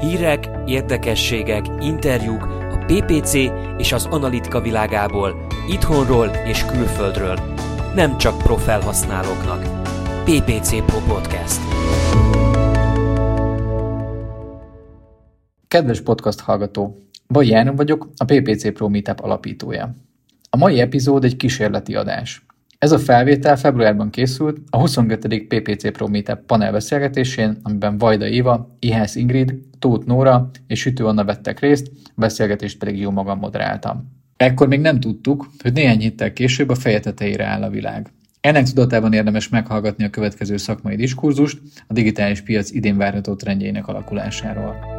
Hírek, érdekességek, interjúk a PPC és az analitika világából, itthonról és külföldről. Nem csak profelhasználóknak. PPC Pro Podcast. Kedves podcast hallgató! Baj János vagyok, a PPC Pro Meetup alapítója. A mai epizód egy kísérleti adás. Ez a felvétel februárban készült a 25. PPC Pro Meetup panelbeszélgetésén, amiben Vajda Éva, Ihász Ingrid, Tóth Nóra és Sütő Anna vettek részt, a beszélgetést pedig jó magam moderáltam. Ekkor még nem tudtuk, hogy néhány héttel később a feje tetejére áll a világ. Ennek tudatában érdemes meghallgatni a következő szakmai diskurzust a digitális piac idén várható trendjeinek alakulásáról.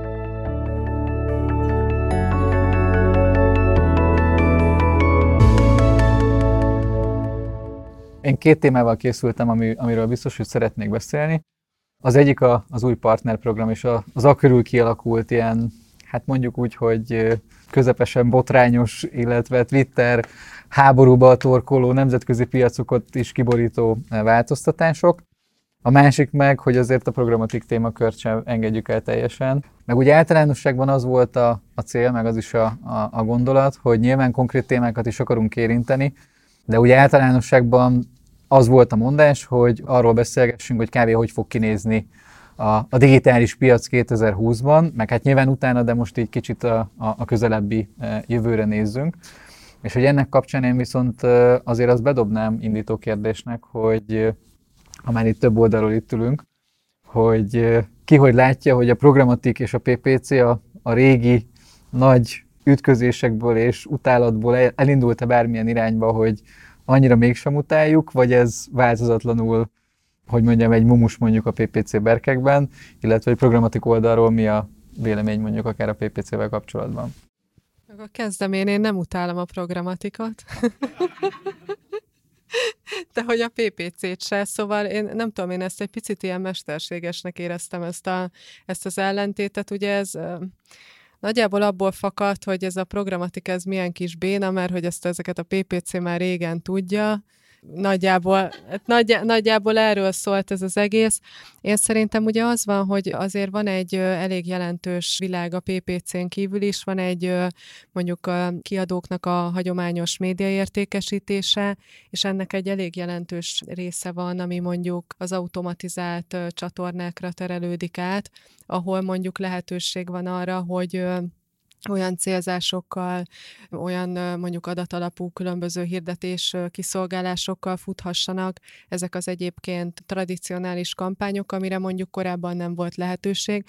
Én két témával készültem, ami, amiről biztos, hogy szeretnék beszélni. Az egyik a, az új partnerprogram, és a, az akörül kialakult ilyen, hát mondjuk úgy, hogy közepesen botrányos, illetve Twitter háborúba torkoló nemzetközi piacokat is kiborító változtatások. A másik meg, hogy azért a programatik témakört sem engedjük el teljesen. Meg ugye általánosságban az volt a, a cél, meg az is a, a, a gondolat, hogy nyilván konkrét témákat is akarunk érinteni, de ugye általánosságban az volt a mondás, hogy arról beszélgessünk, hogy kávé hogy fog kinézni a, a digitális piac 2020-ban, meg hát nyilván utána, de most így kicsit a, a, a közelebbi e, jövőre nézzünk. És hogy ennek kapcsán én viszont e, azért azt bedobnám indító kérdésnek, hogy e, ha már itt több oldalról itt ülünk, hogy ki hogy látja, hogy a programatik és a PPC a, a régi nagy ütközésekből és utálatból elindult-e bármilyen irányba, hogy annyira mégsem utáljuk, vagy ez változatlanul, hogy mondjam, egy mumus mondjuk a PPC berkekben, illetve egy programatik oldalról mi a vélemény mondjuk akár a PPC-vel kapcsolatban? A kezdem én, én nem utálom a programatikat. De hogy a PPC-t se, szóval én nem tudom, én ezt egy picit ilyen mesterségesnek éreztem ezt, a, ezt az ellentétet, ugye ez Nagyjából abból fakad, hogy ez a programatik ez milyen kis béna, mert hogy ezt ezeket a PPC már régen tudja, Nagyjából, hát nagy, nagyjából erről szólt ez az egész. Én szerintem ugye az van, hogy azért van egy elég jelentős világ a PPC-n kívül is, van egy mondjuk a kiadóknak a hagyományos médiaértékesítése, és ennek egy elég jelentős része van, ami mondjuk az automatizált csatornákra terelődik át, ahol mondjuk lehetőség van arra, hogy olyan célzásokkal, olyan mondjuk adatalapú különböző hirdetés kiszolgálásokkal futhassanak. Ezek az egyébként tradicionális kampányok, amire mondjuk korábban nem volt lehetőség.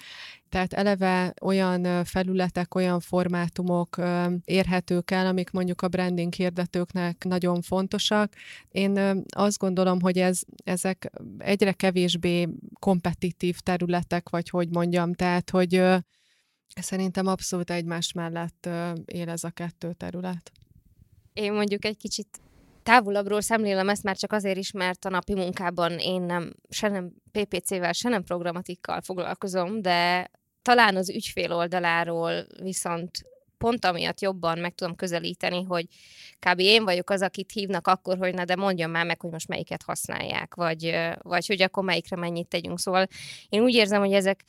Tehát eleve olyan felületek, olyan formátumok érhetők el, amik mondjuk a branding hirdetőknek nagyon fontosak. Én azt gondolom, hogy ez, ezek egyre kevésbé kompetitív területek, vagy hogy mondjam, tehát hogy Szerintem abszolút egymás mellett él ez a kettő terület. Én mondjuk egy kicsit távolabbról szemlélem ezt már csak azért is, mert a napi munkában én nem, se nem PPC-vel, se nem programatikkal foglalkozom, de talán az ügyfél oldaláról viszont pont amiatt jobban meg tudom közelíteni, hogy kb. én vagyok az, akit hívnak akkor, hogy na de mondjam már meg, hogy most melyiket használják, vagy, vagy hogy akkor melyikre mennyit tegyünk. Szóval én úgy érzem, hogy ezek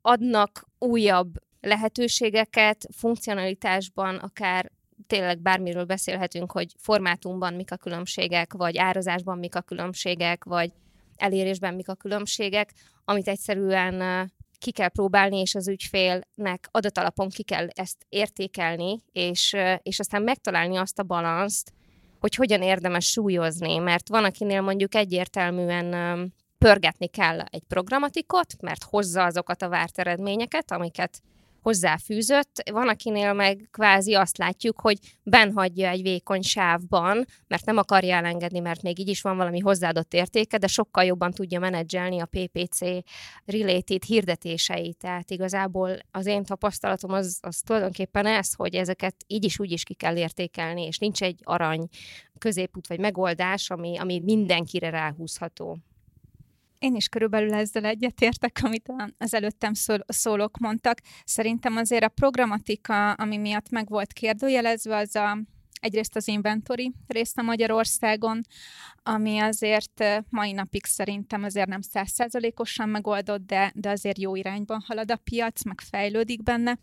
adnak újabb lehetőségeket, funkcionalitásban akár tényleg bármiről beszélhetünk, hogy formátumban mik a különbségek, vagy árazásban mik a különbségek, vagy elérésben mik a különbségek, amit egyszerűen ki kell próbálni, és az ügyfélnek adatalapon ki kell ezt értékelni, és, és aztán megtalálni azt a balanszt, hogy hogyan érdemes súlyozni, mert van, akinél mondjuk egyértelműen pörgetni kell egy programatikot, mert hozza azokat a várt eredményeket, amiket hozzáfűzött. Van, akinél meg kvázi azt látjuk, hogy benhagyja egy vékony sávban, mert nem akarja elengedni, mert még így is van valami hozzáadott értéke, de sokkal jobban tudja menedzselni a PPC related hirdetéseit. Tehát igazából az én tapasztalatom az, az tulajdonképpen ez, hogy ezeket így is úgy is ki kell értékelni, és nincs egy arany középút vagy megoldás, ami, ami mindenkire ráhúzható. Én is körülbelül ezzel egyetértek, amit az előttem szólók mondtak. Szerintem azért a programatika, ami miatt meg volt kérdőjelezve, az a egyrészt az inventory részt a Magyarországon, ami azért mai napig szerintem azért nem százszázalékosan megoldott, de, de azért jó irányban halad a piac, meg fejlődik benne.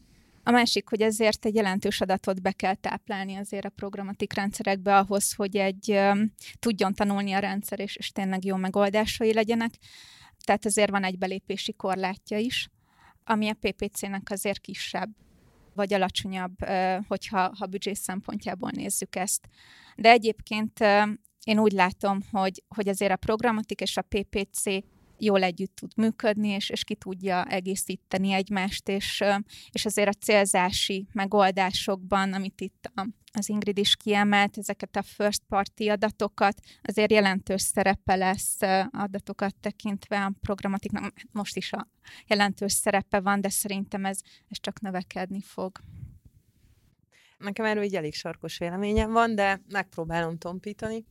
A másik, hogy ezért egy jelentős adatot be kell táplálni azért a programatik rendszerekbe ahhoz, hogy egy tudjon tanulni a rendszer, és, és tényleg jó megoldásai legyenek. Tehát azért van egy belépési korlátja is, ami a PPC-nek azért kisebb vagy alacsonyabb, hogyha ha büdzsé szempontjából nézzük ezt. De egyébként én úgy látom, hogy, hogy azért a programatik és a PPC jól együtt tud működni, és, és ki tudja egészíteni egymást, és, és azért a célzási megoldásokban, amit itt a, az Ingrid is kiemelt, ezeket a first party adatokat, azért jelentős szerepe lesz adatokat tekintve a programatiknak, most is a jelentős szerepe van, de szerintem ez, ez csak növekedni fog. Nekem erről egy elég sarkos véleményem van, de megpróbálom tompítani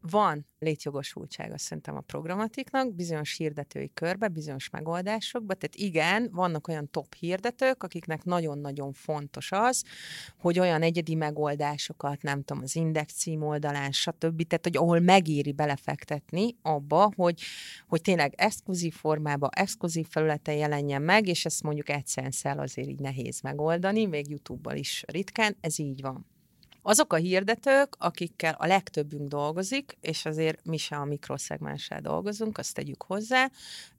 van létjogosultsága szerintem a programatiknak, bizonyos hirdetői körbe, bizonyos megoldásokba, tehát igen, vannak olyan top hirdetők, akiknek nagyon-nagyon fontos az, hogy olyan egyedi megoldásokat, nem tudom, az index cím oldalán, stb., tehát hogy ahol megéri belefektetni abba, hogy, hogy tényleg exkluzív formába, exkluzív felületen jelenjen meg, és ezt mondjuk egyszerűen azért így nehéz megoldani, még YouTube-bal is ritkán, ez így van. Azok a hirdetők, akikkel a legtöbbünk dolgozik, és azért mi se a mikroszegmenssel dolgozunk, azt tegyük hozzá,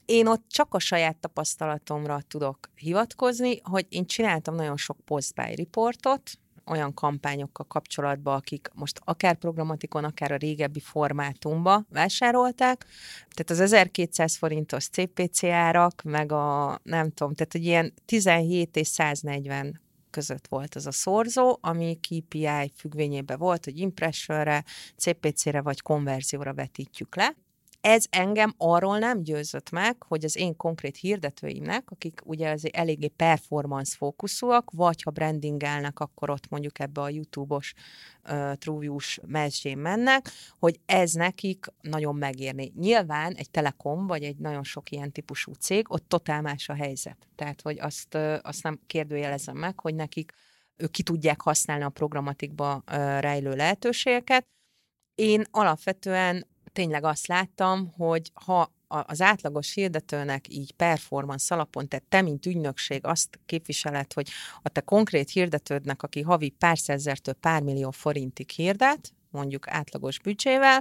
én ott csak a saját tapasztalatomra tudok hivatkozni, hogy én csináltam nagyon sok post-buy riportot, olyan kampányokkal kapcsolatban, akik most akár programatikon, akár a régebbi formátumba vásárolták. Tehát az 1200 forintos CPC árak, meg a nem tudom, tehát egy ilyen 17 és 140 között volt az a szorzó, ami KPI függvényében volt, hogy impressionre, CPC-re vagy konverzióra vetítjük le. Ez engem arról nem győzött meg, hogy az én konkrét hirdetőimnek, akik ugye azért eléggé performance fókuszúak, vagy ha brandingelnek, akkor ott mondjuk ebbe a YouTube-os uh, TrueView-s mesdjén mennek, hogy ez nekik nagyon megérni. Nyilván egy Telekom, vagy egy nagyon sok ilyen típusú cég, ott totál más a helyzet. Tehát, hogy azt, uh, azt nem kérdőjelezem meg, hogy nekik ők ki tudják használni a programatikba uh, rejlő lehetőségeket. Én alapvetően tényleg azt láttam, hogy ha az átlagos hirdetőnek így performance alapon, tehát te, mint ügynökség azt képviseled, hogy a te konkrét hirdetődnek, aki havi pár szezertől pár millió forintig hirdet, mondjuk átlagos büdzsével,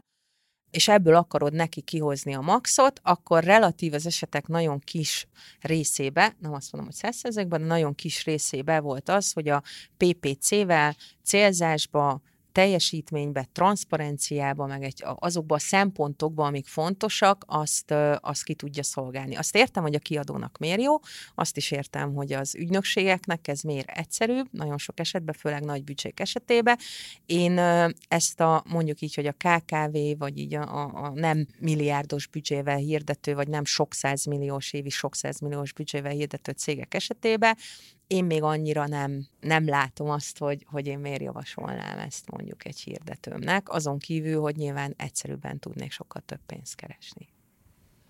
és ebből akarod neki kihozni a maxot, akkor relatív az esetek nagyon kis részébe, nem azt mondom, hogy százszerzekben, de nagyon kis részébe volt az, hogy a PPC-vel célzásba teljesítménybe, transzparenciába, meg egy, azokba a szempontokba, amik fontosak, azt, azt ki tudja szolgálni. Azt értem, hogy a kiadónak miért jó, azt is értem, hogy az ügynökségeknek ez miért egyszerűbb, nagyon sok esetben, főleg nagy büdzsék esetében. Én ezt a mondjuk így, hogy a KKV, vagy így a, a, a nem milliárdos büdzsével hirdető, vagy nem sok százmilliós évi, sok százmilliós büdzsével hirdető cégek esetében én még annyira nem, nem látom azt, hogy, hogy én miért javasolnám ezt mondjuk egy hirdetőmnek, azon kívül, hogy nyilván egyszerűbben tudnék sokkal több pénzt keresni.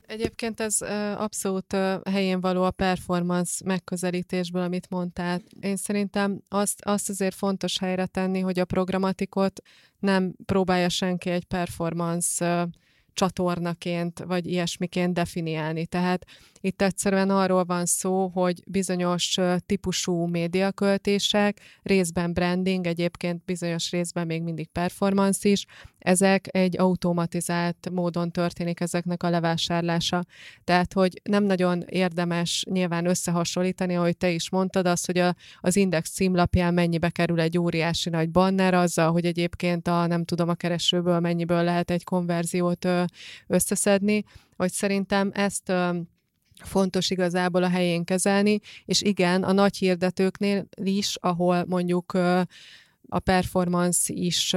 Egyébként ez abszolút helyén való a performance megközelítésből, amit mondtál. Én szerintem azt, azt azért fontos helyre tenni, hogy a programatikot nem próbálja senki egy performance csatornaként, vagy ilyesmiként definiálni. Tehát itt egyszerűen arról van szó, hogy bizonyos típusú médiaköltések, részben branding, egyébként bizonyos részben még mindig performance is, ezek egy automatizált módon történik ezeknek a levásárlása. Tehát, hogy nem nagyon érdemes nyilván összehasonlítani, ahogy te is mondtad, az, hogy a, az Index címlapján mennyibe kerül egy óriási nagy banner, azzal, hogy egyébként a nem tudom a keresőből mennyiből lehet egy konverziót összeszedni, hogy szerintem ezt fontos igazából a helyén kezelni, és igen, a nagy hirdetőknél is, ahol mondjuk a performance is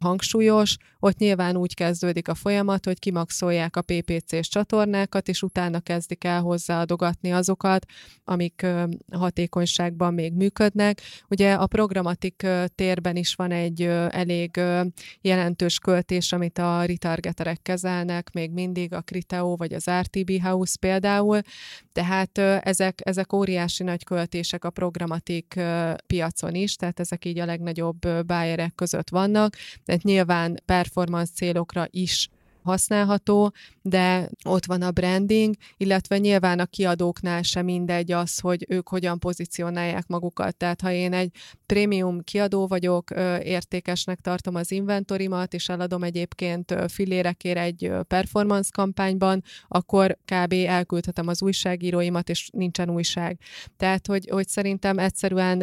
hangsúlyos, ott nyilván úgy kezdődik a folyamat, hogy kimaxolják a PPC-s csatornákat, és utána kezdik el hozzáadogatni azokat, amik hatékonyságban még működnek. Ugye a programatik térben is van egy elég jelentős költés, amit a retargeterek kezelnek, még mindig a Criteo vagy az RTB House például, tehát ezek, ezek óriási nagy költések a programatik piacon is, tehát ezek így a legnagyobb legnagyobb bájerek között vannak, tehát nyilván performance célokra is használható, de ott van a branding, illetve nyilván a kiadóknál sem mindegy az, hogy ők hogyan pozícionálják magukat. Tehát ha én egy prémium kiadó vagyok, értékesnek tartom az inventorimat, és eladom egyébként fillérekért egy performance kampányban, akkor kb. elküldhetem az újságíróimat, és nincsen újság. Tehát, hogy, hogy szerintem egyszerűen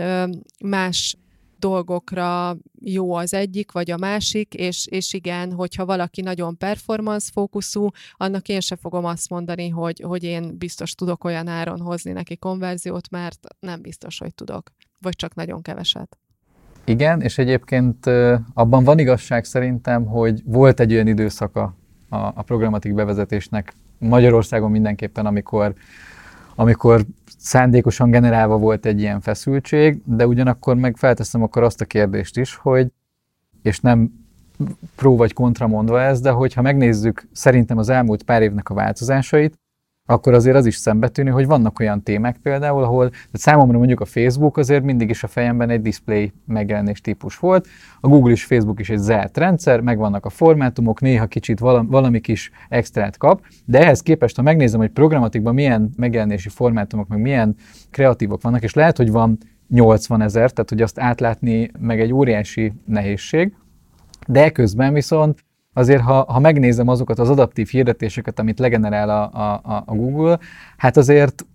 más dolgokra jó az egyik, vagy a másik, és, és igen, hogyha valaki nagyon performance fókuszú, annak én se fogom azt mondani, hogy, hogy én biztos tudok olyan áron hozni neki konverziót, mert nem biztos, hogy tudok, vagy csak nagyon keveset. Igen, és egyébként abban van igazság szerintem, hogy volt egy olyan időszaka a, a programatik bevezetésnek Magyarországon mindenképpen, amikor amikor szándékosan generálva volt egy ilyen feszültség, de ugyanakkor meg felteszem akkor azt a kérdést is, hogy, és nem pró vagy kontra mondva ez, de hogyha megnézzük szerintem az elmúlt pár évnek a változásait, akkor azért az is szembetűnő, hogy vannak olyan témák például, ahol tehát számomra mondjuk a Facebook azért mindig is a fejemben egy display megjelenés típus volt, a Google és Facebook is egy zárt rendszer, megvannak a formátumok, néha kicsit valami, valami kis extrát kap, de ehhez képest, ha megnézem, hogy programatikban milyen megjelenési formátumok, meg milyen kreatívok vannak, és lehet, hogy van 80 ezer, tehát hogy azt átlátni meg egy óriási nehézség, de közben viszont azért ha, ha megnézem azokat az adaptív hirdetéseket, amit legenerál a, a, a Google, hát azért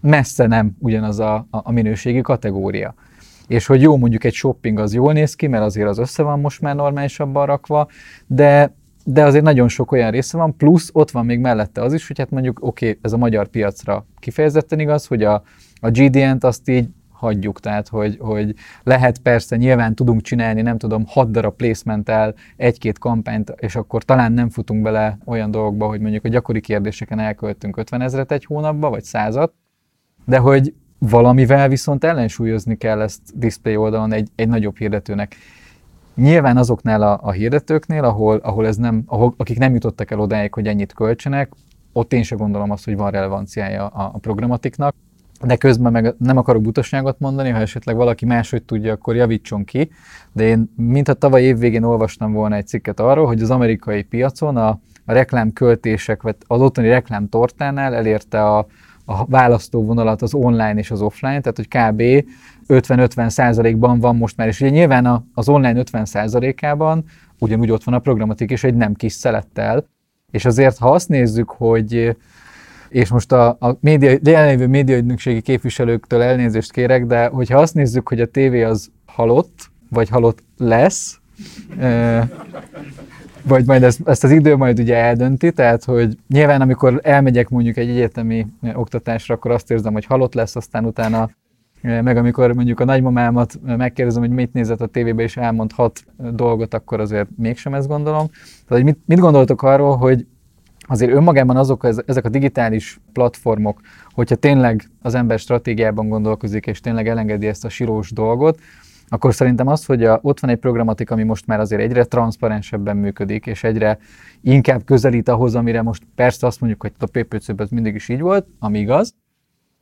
messze nem ugyanaz a, a, minőségi kategória. És hogy jó, mondjuk egy shopping az jól néz ki, mert azért az össze van most már normálisabban rakva, de, de azért nagyon sok olyan része van, plusz ott van még mellette az is, hogy hát mondjuk oké, okay, ez a magyar piacra kifejezetten igaz, hogy a, a GDN-t azt így hagyjuk. Tehát, hogy, hogy lehet persze, nyilván tudunk csinálni, nem tudom, hat darab placement el egy-két kampányt, és akkor talán nem futunk bele olyan dolgokba, hogy mondjuk a gyakori kérdéseken elköltünk 50 ezeret egy hónapba, vagy százat, de hogy valamivel viszont ellensúlyozni kell ezt display oldalon egy, egy nagyobb hirdetőnek. Nyilván azoknál a, a hirdetőknél, ahol, ahol ez nem, ahol, akik nem jutottak el odáig, hogy ennyit költsenek, ott én sem gondolom azt, hogy van relevanciája a, a programatiknak de közben meg nem akarok butaságot mondani, ha esetleg valaki máshogy tudja, akkor javítson ki. De én, mintha tavaly évvégén olvastam volna egy cikket arról, hogy az amerikai piacon a, a reklámköltések, vagy az ottani reklámtortánál elérte a, a választóvonalat az online és az offline, tehát hogy kb. 50-50 százalékban van most már, és ugye nyilván az online 50 százalékában ugyanúgy ott van a programatik is egy nem kis szelettel, és azért ha azt nézzük, hogy és most a, a média, jelenlévő médiaügynökségi képviselőktől elnézést kérek, de hogyha azt nézzük, hogy a tévé az halott, vagy halott lesz, vagy majd ezt, ezt az idő majd ugye eldönti, tehát hogy nyilván amikor elmegyek mondjuk egy egyetemi oktatásra, akkor azt érzem, hogy halott lesz, aztán utána meg amikor mondjuk a nagymamámat megkérdezem, hogy mit nézett a tévébe, és elmond hat dolgot, akkor azért mégsem ezt gondolom. Tehát, hogy mit, mit gondoltok arról, hogy azért önmagában azok, ezek a digitális platformok, hogyha tényleg az ember stratégiában gondolkozik, és tényleg elengedi ezt a sírós dolgot, akkor szerintem az, hogy a, ott van egy programatik, ami most már azért egyre transzparensebben működik, és egyre inkább közelít ahhoz, amire most persze azt mondjuk, hogy a PPC-ben ez mindig is így volt, ami igaz,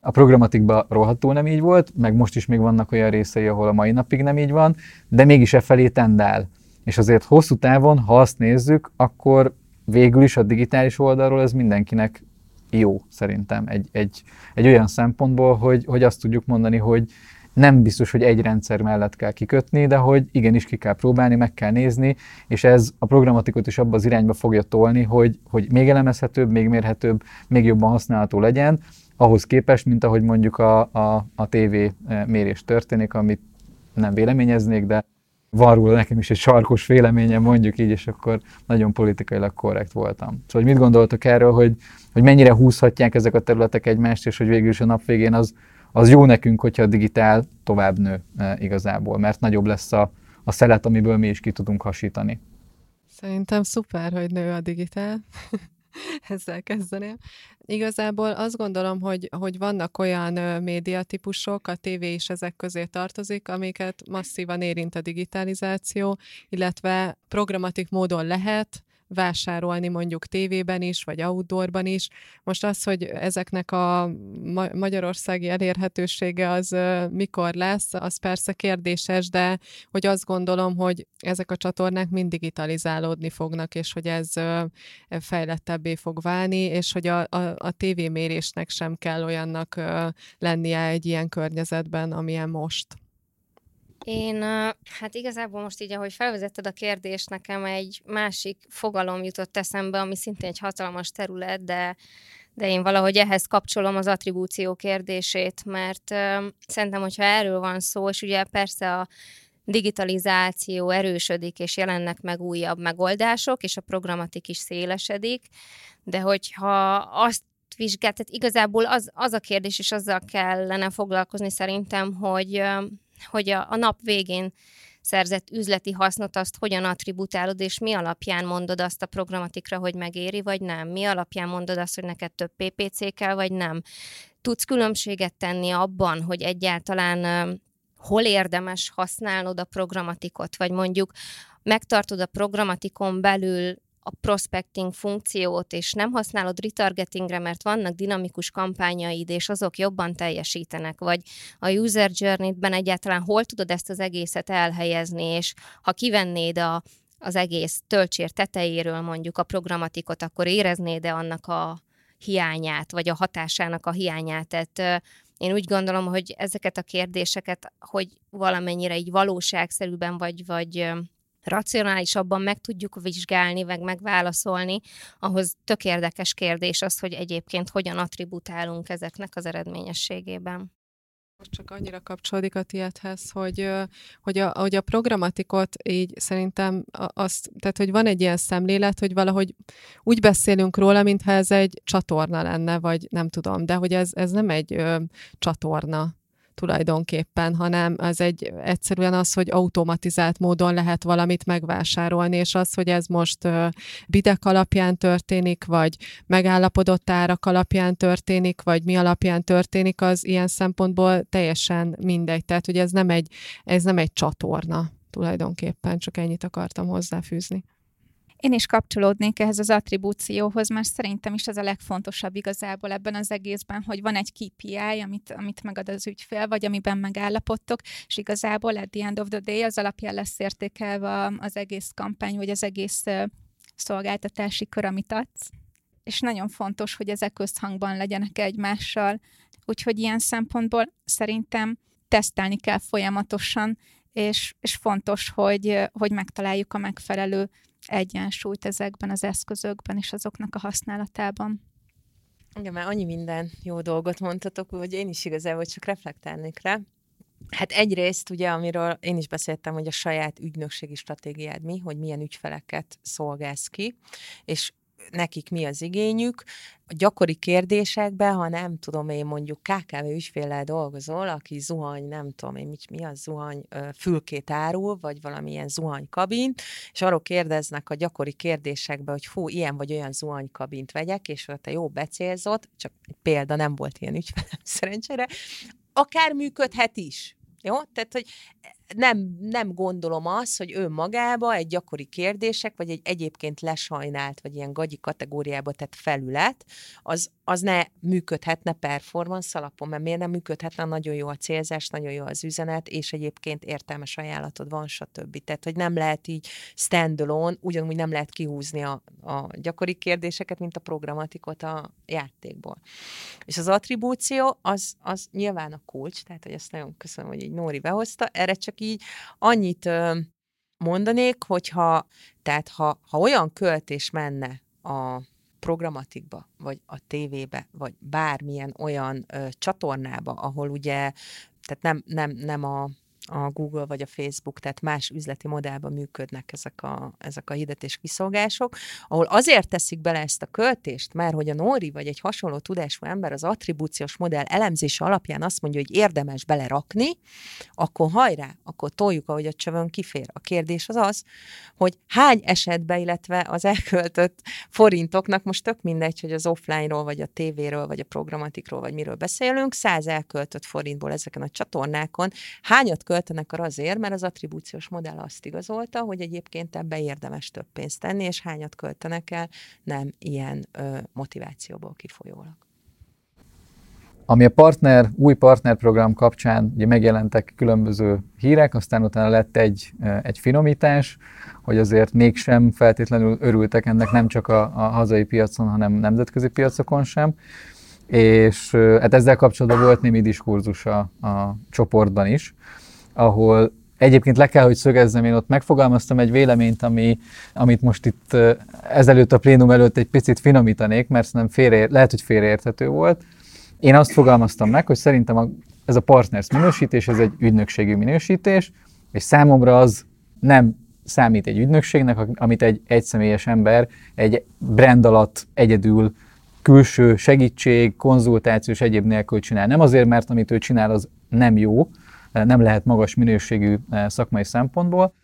a programatikban rohadtul nem így volt, meg most is még vannak olyan részei, ahol a mai napig nem így van, de mégis e felé tendál. És azért hosszú távon, ha azt nézzük, akkor végül is a digitális oldalról ez mindenkinek jó szerintem egy, egy, egy olyan szempontból, hogy, hogy azt tudjuk mondani, hogy nem biztos, hogy egy rendszer mellett kell kikötni, de hogy igenis ki kell próbálni, meg kell nézni, és ez a programatikot is abba az irányba fogja tolni, hogy, hogy még elemezhetőbb, még mérhetőbb, még jobban használható legyen, ahhoz képest, mint ahogy mondjuk a, a, a TV mérés történik, amit nem véleményeznék, de van róla nekem is egy sarkos véleményem, mondjuk így, és akkor nagyon politikailag korrekt voltam. Szóval hogy mit gondoltok erről, hogy, hogy mennyire húzhatják ezek a területek egymást, és hogy végül is a nap végén az, az jó nekünk, hogyha a digitál tovább nő e, igazából, mert nagyobb lesz a, a szelet, amiből mi is ki tudunk hasítani. Szerintem szuper, hogy nő a digitál. ezzel kezdeném. Igazából azt gondolom, hogy, hogy vannak olyan médiatípusok, a tévé is ezek közé tartozik, amiket masszívan érint a digitalizáció, illetve programatik módon lehet vásárolni mondjuk tévében is, vagy outdoorban is. Most az, hogy ezeknek a ma- magyarországi elérhetősége az mikor lesz, az persze kérdéses, de hogy azt gondolom, hogy ezek a csatornák mind digitalizálódni fognak, és hogy ez fejlettebbé fog válni, és hogy a, a, a tévémérésnek sem kell olyannak lennie egy ilyen környezetben, amilyen most. Én, hát igazából most így, ahogy felvezetted a kérdést, nekem egy másik fogalom jutott eszembe, ami szintén egy hatalmas terület, de, de én valahogy ehhez kapcsolom az attribúció kérdését, mert uh, szerintem, hogyha erről van szó, és ugye persze a digitalizáció erősödik, és jelennek meg újabb megoldások, és a programatik is szélesedik, de hogyha azt vizsgál, tehát igazából az, az a kérdés, és azzal kellene foglalkozni szerintem, hogy hogy a, a nap végén szerzett üzleti hasznot, azt hogyan attributálod, és mi alapján mondod azt a programatikra, hogy megéri, vagy nem? Mi alapján mondod azt, hogy neked több PPC kell, vagy nem? Tudsz különbséget tenni abban, hogy egyáltalán hol érdemes használnod a programatikot, vagy mondjuk megtartod a programatikon belül a prospecting funkciót, és nem használod retargetingre, mert vannak dinamikus kampányaid, és azok jobban teljesítenek, vagy a user journey-ben egyáltalán hol tudod ezt az egészet elhelyezni, és ha kivennéd a, az egész töltsér tetejéről mondjuk a programatikot, akkor éreznéd-e annak a hiányát, vagy a hatásának a hiányát. Tehát én úgy gondolom, hogy ezeket a kérdéseket, hogy valamennyire így valóságszerűben, vagy, vagy racionálisabban meg tudjuk vizsgálni, meg megválaszolni, ahhoz tök érdekes kérdés az, hogy egyébként hogyan attributálunk ezeknek az eredményességében. Csak annyira kapcsolódik a tiédhez, hogy, hogy, a, hogy a programatikot így szerintem azt, tehát hogy van egy ilyen szemlélet, hogy valahogy úgy beszélünk róla, mintha ez egy csatorna lenne, vagy nem tudom, de hogy ez, ez nem egy ö, csatorna tulajdonképpen, hanem az egy egyszerűen az, hogy automatizált módon lehet valamit megvásárolni, és az, hogy ez most bidek alapján történik, vagy megállapodott árak alapján történik, vagy mi alapján történik, az ilyen szempontból teljesen mindegy. Tehát, hogy ez nem egy, ez nem egy csatorna tulajdonképpen, csak ennyit akartam hozzáfűzni. Én is kapcsolódnék ehhez az attribúcióhoz, mert szerintem is ez a legfontosabb igazából ebben az egészben, hogy van egy KPI, amit, amit megad az ügyfél, vagy amiben megállapodtok, és igazából at the end of the day az alapján lesz értékelve az egész kampány, vagy az egész szolgáltatási kör, amit adsz. És nagyon fontos, hogy ezek összhangban legyenek egymással. Úgyhogy ilyen szempontból szerintem tesztelni kell folyamatosan, és, és fontos, hogy, hogy megtaláljuk a megfelelő egyensúlyt ezekben az eszközökben és azoknak a használatában. Igen, már annyi minden jó dolgot mondtatok, hogy én is igazából csak reflektálnék rá. Hát egyrészt ugye, amiről én is beszéltem, hogy a saját ügynökségi stratégiád mi, hogy milyen ügyfeleket szolgálsz ki, és nekik mi az igényük. A gyakori kérdésekben, ha nem tudom én mondjuk KKV ügyféllel dolgozol, aki zuhany, nem tudom én, mit, mi az zuhany fülkét árul, vagy valamilyen zuhanykabin, és arról kérdeznek a gyakori kérdésekben, hogy fú, ilyen vagy olyan zuhanykabint vegyek, és te jó becélzott, csak példa, nem volt ilyen ügyfelem szerencsére, akár működhet is. Jó? Tehát, hogy nem, nem gondolom azt, hogy ő magába egy gyakori kérdések, vagy egy egyébként lesajnált, vagy ilyen gagyi kategóriába tett felület, az, az ne működhetne performance alapon, mert miért nem működhetne, nagyon jó a célzás, nagyon jó az üzenet, és egyébként értelmes ajánlatod van, stb. Tehát, hogy nem lehet így standalone, ugyanúgy nem lehet kihúzni a, a gyakori kérdéseket, mint a programatikot a játékból. És az attribúció, az, az nyilván a kulcs, tehát, hogy ezt nagyon köszönöm, hogy így Nóri behozta, erre csak így annyit mondanék, hogyha, tehát ha, ha olyan költés menne a programatikba, vagy a tévébe, vagy bármilyen olyan ö, csatornába, ahol ugye, tehát nem, nem, nem a a Google vagy a Facebook, tehát más üzleti modellben működnek ezek a, ezek a hirdetés kiszolgások, ahol azért teszik bele ezt a költést, mert hogy a Nóri vagy egy hasonló tudású ember az attribúciós modell elemzése alapján azt mondja, hogy érdemes belerakni, akkor hajrá, akkor toljuk, ahogy a csövön kifér. A kérdés az az, hogy hány esetben, illetve az elköltött forintoknak, most tök mindegy, hogy az offline-ról, vagy a tévéről, vagy a programatikról, vagy miről beszélünk, száz elköltött forintból ezeken a csatornákon, hányat költenek arra azért, mert az attribúciós modell azt igazolta, hogy egyébként ebbe érdemes több pénzt tenni, és hányat költenek el, nem ilyen ö, motivációból kifolyólag. Ami a partner, új partnerprogram kapcsán ugye megjelentek különböző hírek, aztán utána lett egy, egy finomítás, hogy azért mégsem feltétlenül örültek ennek nem csak a, a hazai piacon, hanem nemzetközi piacokon sem. És hát ezzel kapcsolatban volt némi diskurzus a, a csoportban is, ahol Egyébként le kell, hogy szögezzem, én ott megfogalmaztam egy véleményt, ami, amit most itt ezelőtt a plénum előtt egy picit finomítanék, mert nem félre, lehet, hogy félreérthető volt. Én azt fogalmaztam meg, hogy szerintem a, ez a partners minősítés, ez egy ügynökségi minősítés, és számomra az nem számít egy ügynökségnek, amit egy egyszemélyes ember egy brand alatt egyedül külső segítség, konzultációs egyéb nélkül csinál. Nem azért, mert amit ő csinál, az nem jó, nem lehet magas minőségű eh, szakmai szempontból,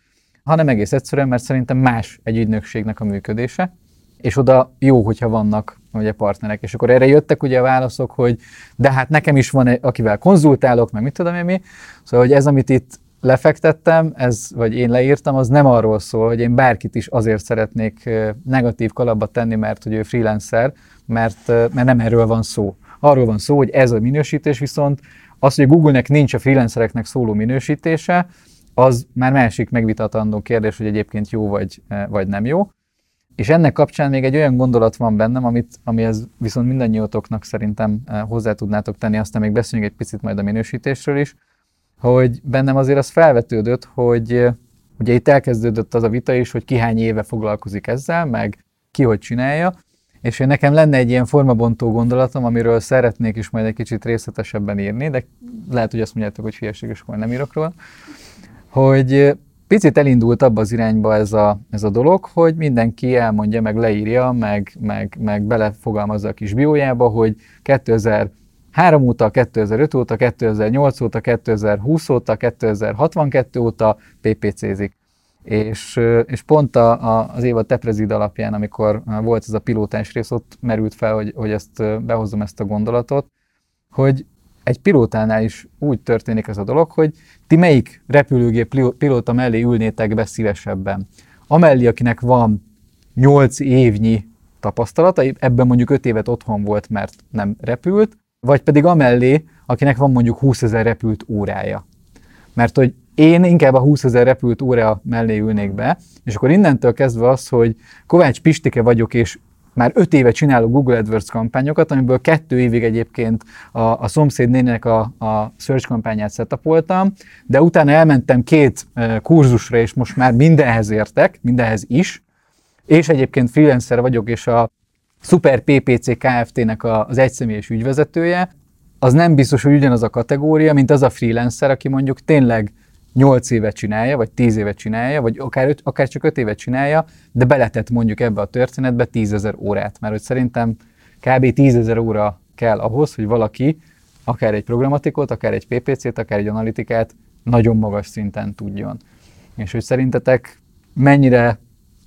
hanem egész egyszerűen, mert szerintem más egy ügynökségnek a működése, és oda jó, hogyha vannak ugye partnerek. És akkor erre jöttek ugye a válaszok, hogy de hát nekem is van, akivel konzultálok, meg mit tudom én mi. Szóval, hogy ez, amit itt lefektettem, ez, vagy én leírtam, az nem arról szól, hogy én bárkit is azért szeretnék negatív kalapba tenni, mert hogy ő freelancer, mert, mert nem erről van szó. Arról van szó, hogy ez a minősítés viszont az, hogy Google-nek nincs a freelancereknek szóló minősítése, az már másik megvitatandó kérdés, hogy egyébként jó vagy, vagy nem jó. És ennek kapcsán még egy olyan gondolat van bennem, amit, amihez viszont mindannyiótoknak szerintem hozzá tudnátok tenni, aztán még beszéljünk egy picit majd a minősítésről is, hogy bennem azért az felvetődött, hogy ugye itt elkezdődött az a vita is, hogy ki hány éve foglalkozik ezzel, meg ki hogy csinálja, és én nekem lenne egy ilyen formabontó gondolatom, amiről szeretnék is majd egy kicsit részletesebben írni, de lehet, hogy azt mondjátok, hogy hülyeség, és majd nem írok róla, hogy picit elindult abba az irányba ez a, ez a dolog, hogy mindenki elmondja, meg leírja, meg, meg, meg belefogalmazza a kis biójába, hogy 2003 óta, 2005 óta, 2008 óta, 2020 óta, 2062 óta PPC-zik. És, és pont a, a, az Éva Teprezid alapján, amikor volt ez a pilótás rész, ott merült fel, hogy, hogy ezt behozom ezt a gondolatot, hogy egy pilótánál is úgy történik ez a dolog, hogy ti melyik repülőgép pilóta mellé ülnétek be szívesebben? Amellé, akinek van 8 évnyi tapasztalata, ebben mondjuk 5 évet otthon volt, mert nem repült, vagy pedig amellé, akinek van mondjuk 20 ezer repült órája. Mert hogy én inkább a 20 ezer repült óra mellé ülnék be, és akkor innentől kezdve az, hogy Kovács Pistike vagyok, és már öt éve csinálok Google AdWords kampányokat, amiből kettő évig egyébként a, a szomszéd nének a, a search kampányát setupoltam, de utána elmentem két kurzusra, és most már mindenhez értek, mindenhez is, és egyébként freelancer vagyok, és a Super PPC Kft-nek az egyszemélyes ügyvezetője, az nem biztos, hogy ugyanaz a kategória, mint az a freelancer, aki mondjuk tényleg 8 évet csinálja, vagy 10 évet csinálja, vagy akár, akár csak 5 évet csinálja, de beletett mondjuk ebbe a történetbe 10 ezer órát. Mert hogy szerintem kb. 10 ezer óra kell ahhoz, hogy valaki akár egy programatikot, akár egy PPC-t, akár egy analitikát nagyon magas szinten tudjon. És hogy szerintetek mennyire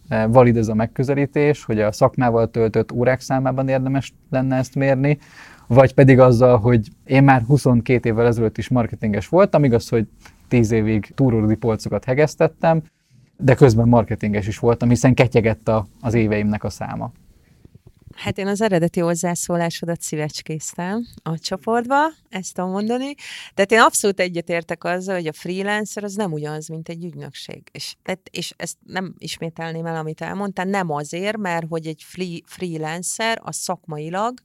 eh, valid ez a megközelítés, hogy a szakmával töltött órák számában érdemes lenne ezt mérni, vagy pedig azzal, hogy én már 22 évvel ezelőtt is marketinges voltam, igaz, hogy tíz évig túródi polcokat hegesztettem, de közben marketinges is voltam, hiszen ketyegett a, az éveimnek a száma. Hát én az eredeti hozzászólásodat szívecskéztem a csoportba, ezt tudom mondani. Tehát én abszolút egyetértek azzal, hogy a freelancer az nem ugyanaz, mint egy ügynökség. És, és ezt nem ismételném el, amit elmondtál, nem azért, mert hogy egy free, freelancer a szakmailag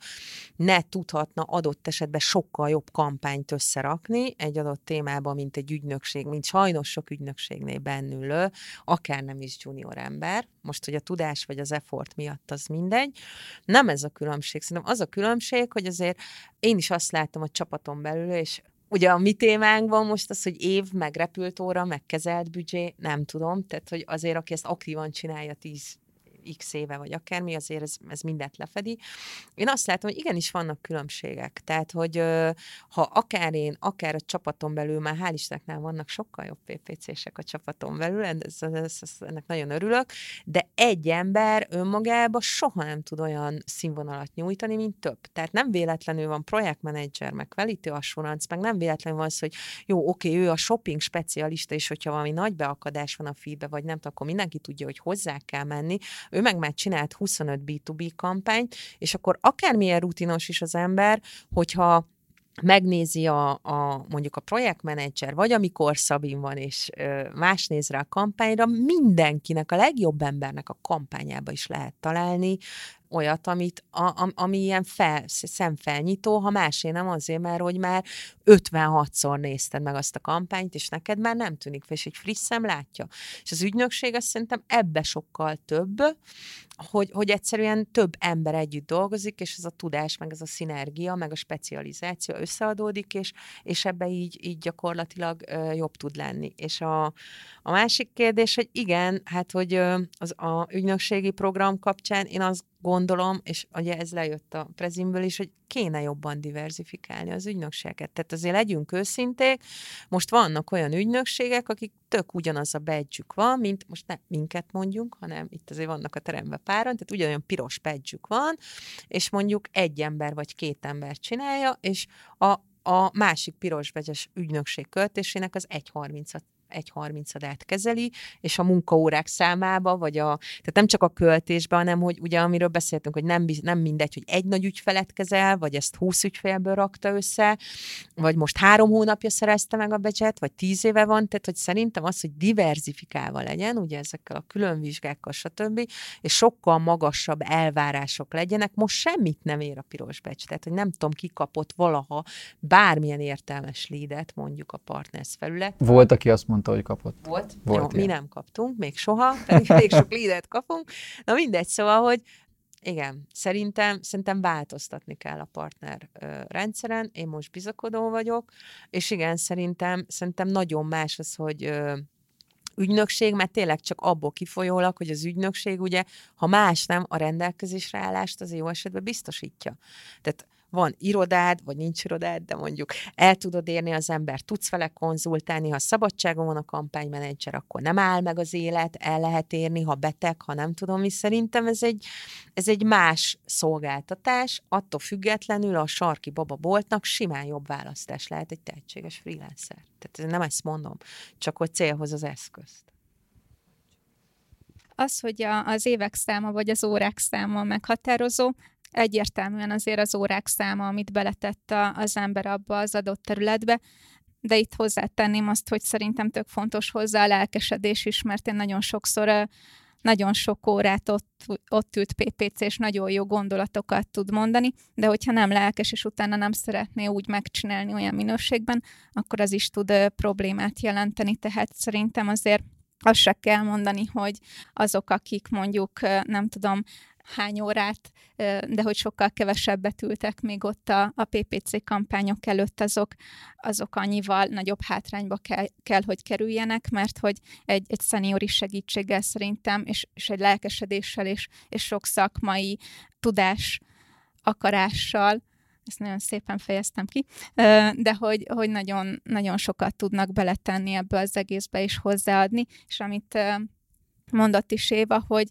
ne tudhatna adott esetben sokkal jobb kampányt összerakni egy adott témában, mint egy ügynökség, mint sajnos sok ügynökségnél bennülő, akár nem is junior ember. Most, hogy a tudás vagy az effort miatt az mindegy, nem ez a különbség. Szerintem az a különbség, hogy azért én is azt látom a csapaton belül, és ugye a mi témánkban most az, hogy év, meg repült óra, meg kezelt büdzsé, nem tudom, tehát hogy azért, aki ezt aktívan csinálja x éve, vagy akármi, azért ez, ez mindent lefedi. Én azt látom, hogy igenis vannak különbségek. Tehát, hogy ha akár én, akár a csapaton belül, már hál' Istennek vannak sokkal jobb PPC-sek a csapaton belül, ez, ez, ez, ennek nagyon örülök, de egy ember önmagában soha nem tud olyan színvonalat nyújtani, mint több. Tehát nem véletlenül van projektmenedzser, meg quality assurance, meg nem véletlenül van az, hogy jó, oké, ő a shopping specialista, és hogyha valami nagy beakadás van a feedbe, vagy nem akkor mindenki tudja, hogy hozzá kell menni. Meg már csinált 25 B2B kampányt, és akkor akármilyen rutinos is az ember, hogyha megnézi a, a mondjuk a projektmenedzser, vagy amikor Szabin van, és ö, más néz rá a kampányra, mindenkinek, a legjobb embernek a kampányába is lehet találni olyat, amit, a, ami ilyen fel, szemfelnyitó, ha másé nem azért, mert hogy már 56-szor nézted meg azt a kampányt, és neked már nem tűnik fel, és egy friss szem látja. És az ügynökség azt szerintem ebbe sokkal több, hogy, hogy egyszerűen több ember együtt dolgozik, és ez a tudás, meg ez a szinergia, meg a specializáció összeadódik, és, és ebbe így, így gyakorlatilag ö, jobb tud lenni. És a, a másik kérdés, hogy igen, hát hogy ö, az a ügynökségi program kapcsán én azt gondolom, és ugye ez lejött a prezimből is, hogy kéne jobban diversifikálni az ügynökségeket. Tehát azért legyünk őszinték, most vannak olyan ügynökségek, akik tök ugyanaz a badge van, mint most nem minket mondjunk, hanem itt azért vannak a teremben páran, tehát ugyanolyan piros badge van, és mondjuk egy ember vagy két ember csinálja, és a, a másik piros begyes ügynökség költésének az 1.30-at egy harmincadát kezeli, és a munkaórák számába, vagy a, tehát nem csak a költésbe, hanem hogy ugye amiről beszéltünk, hogy nem, nem mindegy, hogy egy nagy ügyfelet kezel, vagy ezt húsz ügyfélből rakta össze, vagy most három hónapja szerezte meg a becset, vagy tíz éve van, tehát hogy szerintem az, hogy diverzifikálva legyen, ugye ezekkel a különvizsgákkal, stb., és sokkal magasabb elvárások legyenek, most semmit nem ér a piros becs, tehát hogy nem tudom, ki kapott valaha bármilyen értelmes lídet, mondjuk a Partners felület. Volt, aki azt mondta, mondta, hogy kapott. Volt? Volt Jó, mi nem kaptunk, még soha, pedig elég sok lídet kapunk. Na mindegy, szóval, hogy igen, szerintem, szerintem változtatni kell a partner ö, rendszeren, én most bizakodó vagyok, és igen, szerintem, szerintem nagyon más az, hogy ö, ügynökség, mert tényleg csak abból kifolyólag, hogy az ügynökség ugye, ha más nem, a rendelkezésre állást az jó esetben biztosítja. Tehát van irodád, vagy nincs irodád, de mondjuk el tudod érni az ember, tudsz vele konzultálni, ha szabadságon van a kampánymenedzser, akkor nem áll meg az élet, el lehet érni, ha beteg, ha nem tudom mi. Szerintem ez egy, ez egy más szolgáltatás, attól függetlenül a sarki baba boltnak simán jobb választás lehet egy tehetséges freelancer. Tehát nem ezt mondom, csak hogy célhoz az eszközt az, hogy a, az évek száma vagy az órák száma meghatározó, egyértelműen azért az órák száma, amit beletett az ember abba az adott területbe, de itt hozzátenném azt, hogy szerintem tök fontos hozzá a lelkesedés is, mert én nagyon sokszor nagyon sok órát ott, ott ült PPC, és nagyon jó gondolatokat tud mondani, de hogyha nem lelkes, és utána nem szeretné úgy megcsinálni olyan minőségben, akkor az is tud problémát jelenteni, tehát szerintem azért azt se kell mondani, hogy azok, akik mondjuk, nem tudom, hány órát, de hogy sokkal kevesebbet ültek még ott a, a PPC kampányok előtt, azok, azok annyival nagyobb hátrányba kell, kell hogy kerüljenek, mert hogy egy, egy szeniori segítséggel szerintem, és, és egy lelkesedéssel, és, és sok szakmai tudás akarással, ezt nagyon szépen fejeztem ki, de hogy, hogy nagyon, nagyon sokat tudnak beletenni ebbe az egészbe és hozzáadni, és amit mondott is Éva, hogy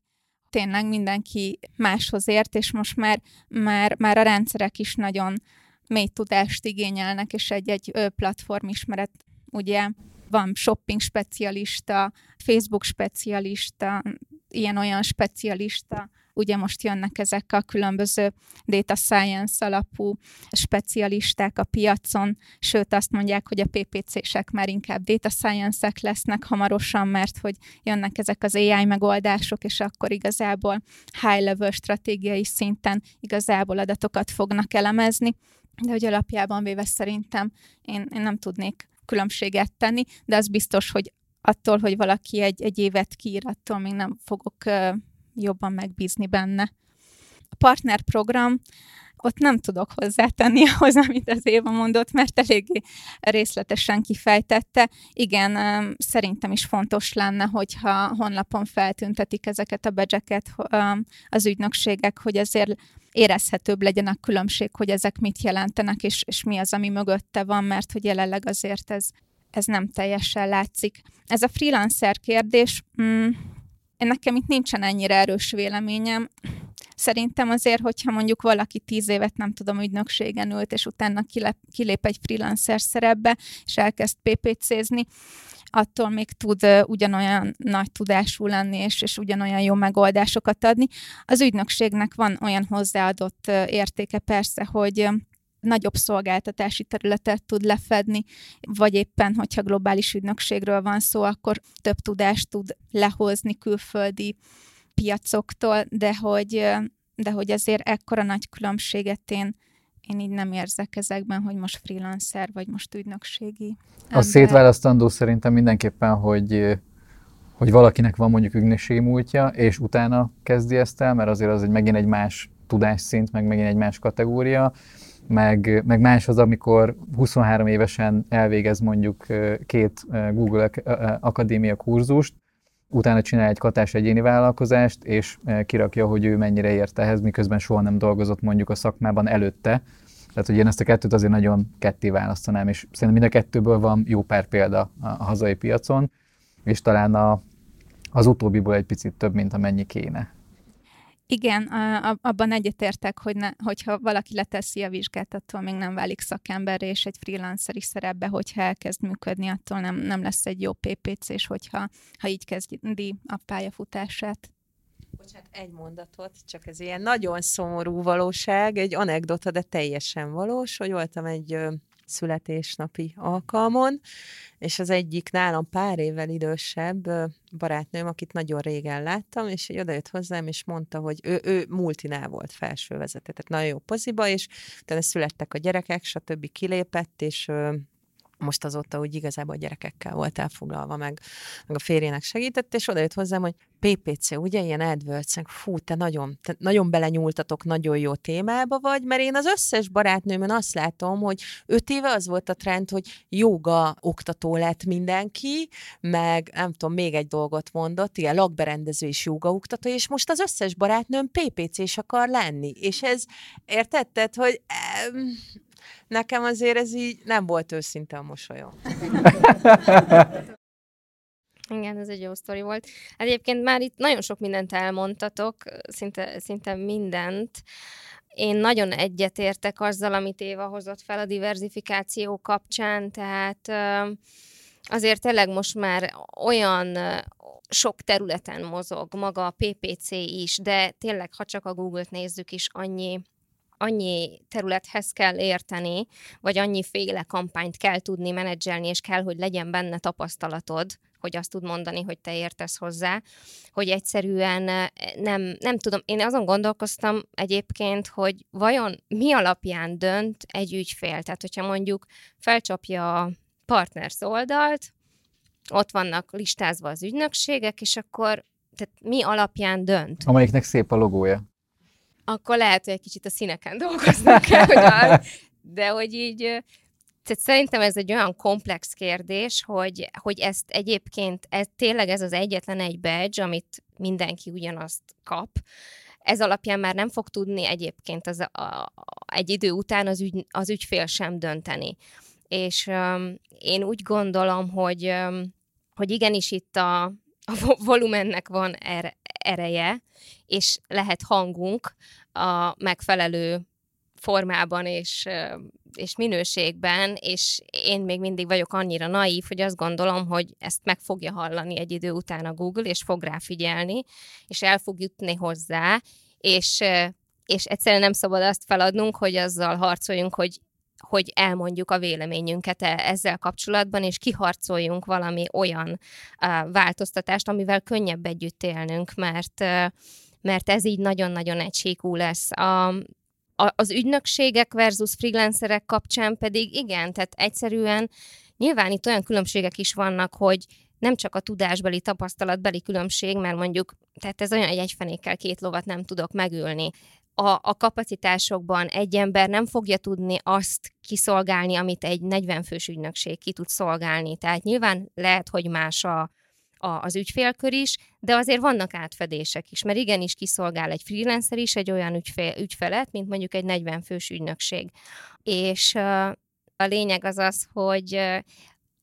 tényleg mindenki máshoz ért, és most már, már, már a rendszerek is nagyon mély tudást igényelnek, és egy-egy platform ismeret, ugye van shopping specialista, Facebook specialista, ilyen-olyan specialista, ugye most jönnek ezek a különböző data science alapú specialisták a piacon, sőt azt mondják, hogy a PPC-sek már inkább data science-ek lesznek hamarosan, mert hogy jönnek ezek az AI megoldások, és akkor igazából high-level stratégiai szinten igazából adatokat fognak elemezni, de hogy alapjában véve szerintem én, én nem tudnék különbséget tenni, de az biztos, hogy attól, hogy valaki egy, egy évet kiír, attól még nem fogok jobban megbízni benne. A partnerprogram ott nem tudok hozzátenni ahhoz, amit az Éva mondott, mert eléggé részletesen kifejtette. Igen, szerintem is fontos lenne, hogyha honlapon feltüntetik ezeket a bedzseket az ügynökségek, hogy azért érezhetőbb legyen a különbség, hogy ezek mit jelentenek, és, és mi az, ami mögötte van, mert hogy jelenleg azért ez, ez nem teljesen látszik. Ez a freelancer kérdés, mm, nekem itt nincsen ennyire erős véleményem. Szerintem azért, hogyha mondjuk valaki tíz évet, nem tudom, ügynökségen ült, és utána kilep, kilép egy freelancer szerepbe, és elkezd PPC-zni, attól még tud ugyanolyan nagy tudású lenni, és, és ugyanolyan jó megoldásokat adni. Az ügynökségnek van olyan hozzáadott értéke persze, hogy nagyobb szolgáltatási területet tud lefedni, vagy éppen, hogyha globális ügynökségről van szó, akkor több tudást tud lehozni külföldi piacoktól, de hogy, de hogy azért ekkora nagy különbséget én, én így nem érzek ezekben, hogy most freelancer, vagy most ügynökségi. A szétválasztandó szerintem mindenképpen, hogy hogy valakinek van mondjuk ügynökségi múltja, és utána kezdi ezt el, mert azért az egy megint egy más tudásszint, meg megint egy más kategória, meg, meg más az, amikor 23 évesen elvégez mondjuk két Google Akadémia kurzust, utána csinál egy katás egyéni vállalkozást, és kirakja, hogy ő mennyire ért ehhez, miközben soha nem dolgozott mondjuk a szakmában előtte. Tehát, hogy én ezt a kettőt azért nagyon ketté választanám, és szerintem mind a kettőből van jó pár példa a, hazai piacon, és talán a, az utóbbiból egy picit több, mint amennyi kéne. Igen, abban egyetértek, hogy ne, hogyha valaki leteszi a vizsgát, attól még nem válik szakember, és egy freelanceri szerepbe, hogyha elkezd működni, attól nem, nem lesz egy jó PPC, és hogyha ha így kezdi a pályafutását. Bocsánat, egy mondatot, csak ez ilyen nagyon szomorú valóság, egy anekdota, de teljesen valós, hogy voltam egy születésnapi alkalmon, és az egyik nálam pár évvel idősebb barátnőm, akit nagyon régen láttam, és egy odajött hozzám, és mondta, hogy ő, ő multinál volt felsővezető, tehát nagyon jó poziba, és utána születtek a gyerekek, stb. kilépett, és most azóta úgy igazából a gyerekekkel volt elfoglalva, meg, meg a férjének segített, és oda jött hozzám, hogy PPC, ugye, ilyen adwords fú, te nagyon, te nagyon belenyúltatok, nagyon jó témába vagy, mert én az összes barátnőmön azt látom, hogy öt éve az volt a trend, hogy joga oktató lett mindenki, meg nem tudom, még egy dolgot mondott, ilyen lakberendező is joga oktató, és most az összes barátnőm PPC-s akar lenni, és ez, érted? Tehát, hogy nekem azért ez így nem volt őszinte a mosolyom. Igen, ez egy jó sztori volt. Egyébként már itt nagyon sok mindent elmondtatok, szinte, szinte mindent. Én nagyon egyetértek azzal, amit Éva hozott fel a diversifikáció kapcsán, tehát azért tényleg most már olyan sok területen mozog maga a PPC is, de tényleg, ha csak a Google-t nézzük is, annyi annyi területhez kell érteni, vagy annyi féle kampányt kell tudni menedzselni, és kell, hogy legyen benne tapasztalatod, hogy azt tud mondani, hogy te értesz hozzá, hogy egyszerűen eh, nem, nem tudom, én azon gondolkoztam egyébként, hogy vajon mi alapján dönt egy ügyfél, tehát hogyha mondjuk felcsapja a partners oldalt, ott vannak listázva az ügynökségek, és akkor tehát mi alapján dönt? Amelyiknek szép a logója akkor lehet, hogy egy kicsit a színeken dolgoznak kell, de hogy így, tehát szerintem ez egy olyan komplex kérdés, hogy, hogy ezt egyébként, ez, tényleg ez az egyetlen egy badge, amit mindenki ugyanazt kap, ez alapján már nem fog tudni egyébként az, a, a, egy idő után az, ügy, az ügyfél sem dönteni. És um, én úgy gondolom, hogy, um, hogy igenis itt a, a volumennek van er, ereje, és lehet hangunk a megfelelő formában és, és minőségben, és én még mindig vagyok annyira naív, hogy azt gondolom, hogy ezt meg fogja hallani egy idő után a Google, és fog rá figyelni, és el fog jutni hozzá, és, és egyszerűen nem szabad azt feladnunk, hogy azzal harcoljunk, hogy hogy elmondjuk a véleményünket e, ezzel kapcsolatban, és kiharcoljunk valami olyan uh, változtatást, amivel könnyebb együtt élnünk, mert, uh, mert ez így nagyon-nagyon egységú lesz. A, az ügynökségek versus freelancerek kapcsán pedig igen, tehát egyszerűen nyilván itt olyan különbségek is vannak, hogy nem csak a tudásbeli, tapasztalatbeli különbség, mert mondjuk, tehát ez olyan, hogy egy két lovat nem tudok megülni a, a kapacitásokban egy ember nem fogja tudni azt kiszolgálni, amit egy 40 fős ügynökség ki tud szolgálni. Tehát nyilván lehet, hogy más a, a, az ügyfélkör is, de azért vannak átfedések is, mert igenis kiszolgál egy freelancer is egy olyan ügyfél, ügyfelet, mint mondjuk egy 40 fős ügynökség. És a lényeg az az, hogy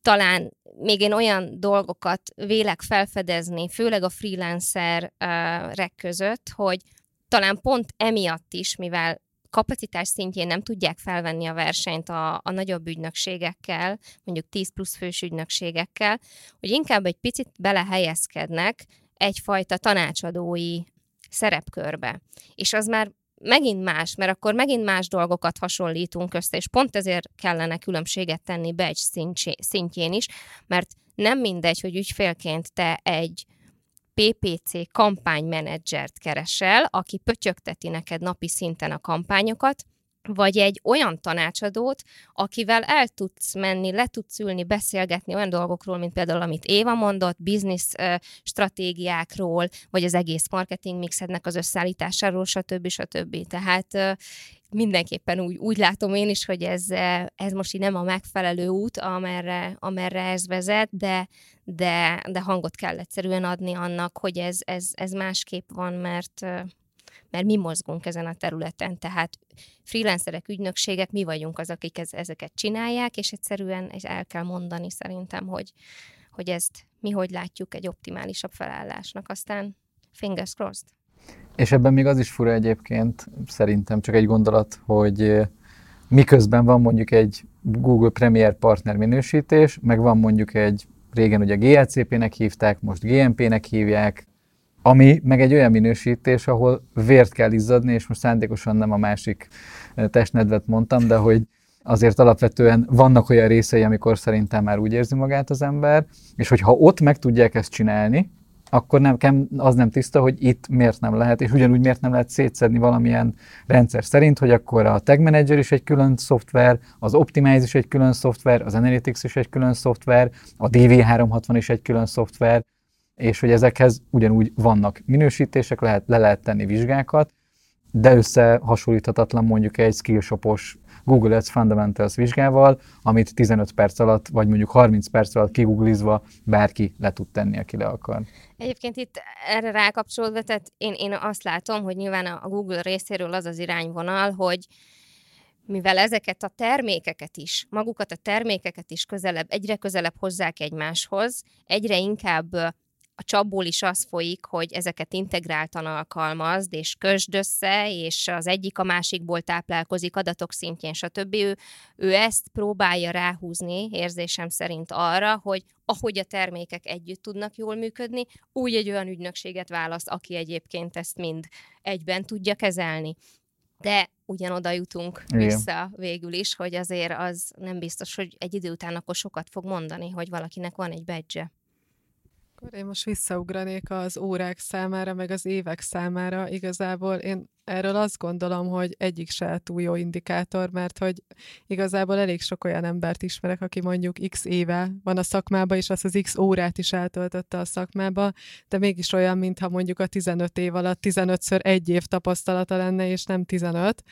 talán még én olyan dolgokat vélek felfedezni, főleg a freelancerek között, hogy talán pont emiatt is, mivel kapacitás szintjén nem tudják felvenni a versenyt a, a nagyobb ügynökségekkel, mondjuk 10 plusz fős ügynökségekkel, hogy inkább egy picit belehelyezkednek egyfajta tanácsadói szerepkörbe. És az már megint más, mert akkor megint más dolgokat hasonlítunk össze, és pont ezért kellene különbséget tenni egy szintjén is, mert nem mindegy, hogy ügyfélként te egy PPC kampánymenedzsert keresel, aki pötyögteti neked napi szinten a kampányokat, vagy egy olyan tanácsadót, akivel el tudsz menni, le tudsz ülni, beszélgetni olyan dolgokról, mint például, amit Éva mondott, biznisz stratégiákról, vagy az egész marketing mixednek az összeállításáról, stb. stb. Tehát mindenképpen úgy, úgy látom én is, hogy ez, ez most így nem a megfelelő út, amerre, amerre ez vezet, de, de, de hangot kell egyszerűen adni annak, hogy ez, ez, ez másképp van, mert, mert mi mozgunk ezen a területen, tehát freelancerek, ügynökségek, mi vagyunk az, akik ez, ezeket csinálják, és egyszerűen el kell mondani szerintem, hogy, hogy ezt mi hogy látjuk egy optimálisabb felállásnak, aztán fingers crossed. És ebben még az is fura egyébként, szerintem csak egy gondolat, hogy miközben van mondjuk egy Google Premier partner minősítés, meg van mondjuk egy, régen ugye GLCP-nek hívták, most GMP-nek hívják, ami meg egy olyan minősítés, ahol vért kell izzadni, és most szándékosan nem a másik testnedvet mondtam, de hogy azért alapvetően vannak olyan részei, amikor szerintem már úgy érzi magát az ember, és hogyha ott meg tudják ezt csinálni, akkor nem, az nem tiszta, hogy itt miért nem lehet, és ugyanúgy miért nem lehet szétszedni valamilyen rendszer szerint, hogy akkor a Tag Manager is egy külön szoftver, az Optimize is egy külön szoftver, az Analytics is egy külön szoftver, a DV360 is egy külön szoftver, és hogy ezekhez ugyanúgy vannak minősítések, lehet, le lehet tenni vizsgákat, de összehasonlíthatatlan mondjuk egy skillshopos Google Ads Fundamentals vizsgával, amit 15 perc alatt, vagy mondjuk 30 perc alatt kigooglizva bárki le tud tenni, aki le akar. Egyébként itt erre rákapcsolódva, tehát én, én azt látom, hogy nyilván a Google részéről az az irányvonal, hogy mivel ezeket a termékeket is, magukat a termékeket is közelebb, egyre közelebb hozzák egymáshoz, egyre inkább a csapból is az folyik, hogy ezeket integráltan alkalmazd, és kösd össze, és az egyik a másikból táplálkozik adatok szintjén, stb. Ő, ő ezt próbálja ráhúzni érzésem szerint arra, hogy ahogy a termékek együtt tudnak jól működni, úgy egy olyan ügynökséget választ, aki egyébként ezt mind egyben tudja kezelni. De ugyanoda jutunk Igen. vissza végül is, hogy azért az nem biztos, hogy egy idő után akkor sokat fog mondani, hogy valakinek van egy badge akkor én most visszaugranék az órák számára, meg az évek számára. Igazából én erről azt gondolom, hogy egyik se túl jó indikátor, mert hogy igazából elég sok olyan embert ismerek, aki mondjuk x éve van a szakmába, és azt az x órát is eltöltötte a szakmába, de mégis olyan, mintha mondjuk a 15 év alatt 15-ször egy év tapasztalata lenne, és nem 15.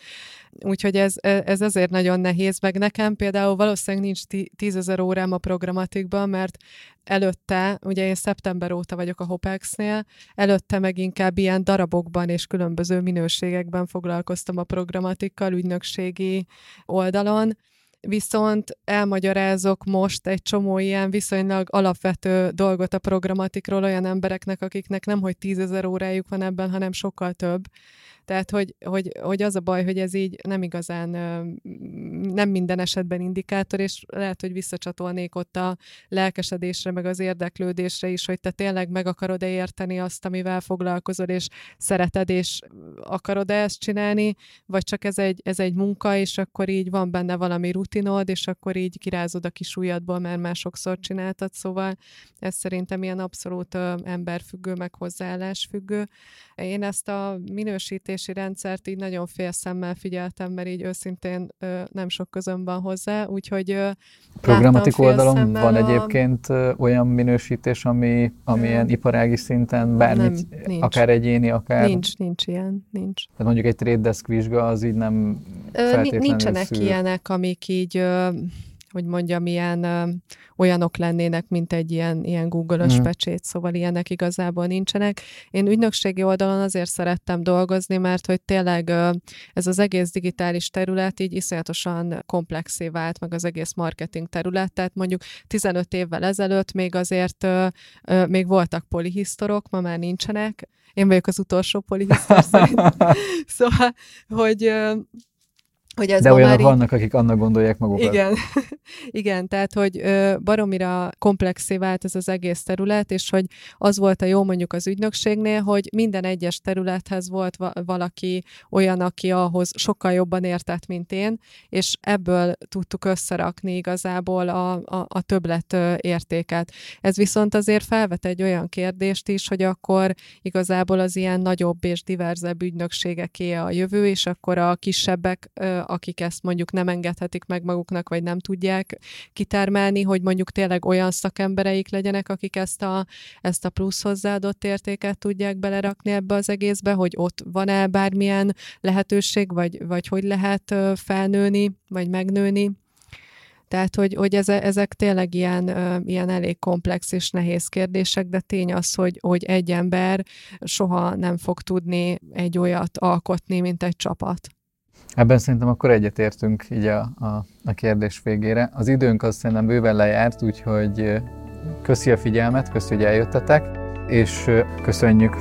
Úgyhogy ez, ez azért nagyon nehéz, meg nekem például valószínűleg nincs 10 ezer órám a programatikban, mert előtte, ugye én szeptember óta vagyok a Hopex-nél, előtte meg inkább ilyen darabokban és különböző minőségekben foglalkoztam a programatikkal, ügynökségi oldalon, viszont elmagyarázok most egy csomó ilyen viszonylag alapvető dolgot a programatikról olyan embereknek, akiknek nem hogy tízezer órájuk van ebben, hanem sokkal több. Tehát, hogy, hogy, hogy az a baj, hogy ez így nem igazán, nem minden esetben indikátor, és lehet, hogy visszacsatolnék ott a lelkesedésre, meg az érdeklődésre is, hogy te tényleg meg akarod-e érteni azt, amivel foglalkozol, és szereted, és akarod-e ezt csinálni, vagy csak ez egy, ez egy munka, és akkor így van benne valami rutinod, és akkor így kirázod a kis ujjadból, mert már sokszor csináltad, szóval ez szerintem ilyen abszolút emberfüggő, meg hozzáállásfüggő. Én ezt a minősítés képzési rendszert így nagyon fél szemmel figyeltem, mert így őszintén ö, nem sok közöm van hozzá, úgyhogy ö, Programatik oldalon van a... egyébként olyan minősítés, ami, ami ilyen iparági szinten bármit, nem, nincs. akár egyéni, akár... Nincs, nincs ilyen, nincs. Tehát mondjuk egy trade desk vizsga az így nem feltétlenül Nincsenek szűr. ilyenek, amik így ö, hogy mondjam, ilyen ö, olyanok lennének, mint egy ilyen, ilyen Google-ös mm. pecsét, szóval ilyenek igazából nincsenek. Én ügynökségi oldalon azért szerettem dolgozni, mert hogy tényleg ö, ez az egész digitális terület így iszonyatosan komplexé vált, meg az egész marketing terület, tehát mondjuk 15 évvel ezelőtt még azért ö, ö, még voltak polihisztorok, ma már nincsenek. Én vagyok az utolsó polihisztor szerint. szóval, hogy hogy ez De olyanok így... vannak, akik annak gondolják magukat. Igen, igen tehát hogy baromira komplexé vált ez az egész terület, és hogy az volt a jó mondjuk az ügynökségnél, hogy minden egyes területhez volt va- valaki olyan, aki ahhoz sokkal jobban értett, mint én, és ebből tudtuk összerakni igazából a, a, a többlet értéket. Ez viszont azért felvet egy olyan kérdést is, hogy akkor igazából az ilyen nagyobb és diverzebb ügynökségeké a jövő, és akkor a kisebbek akik ezt mondjuk nem engedhetik meg maguknak, vagy nem tudják kitermelni, hogy mondjuk tényleg olyan szakembereik legyenek, akik ezt a, ezt a plusz hozzáadott értéket tudják belerakni ebbe az egészbe, hogy ott van-e bármilyen lehetőség, vagy, vagy hogy lehet felnőni, vagy megnőni. Tehát, hogy, hogy ezek tényleg ilyen, ilyen elég komplex és nehéz kérdések, de tény az, hogy, hogy egy ember soha nem fog tudni egy olyat alkotni, mint egy csapat. Ebben szerintem akkor egyetértünk így a, a, a kérdés végére. Az időnk az szerintem bőven lejárt, úgyhogy köszi a figyelmet, köszi, hogy eljöttetek, és köszönjük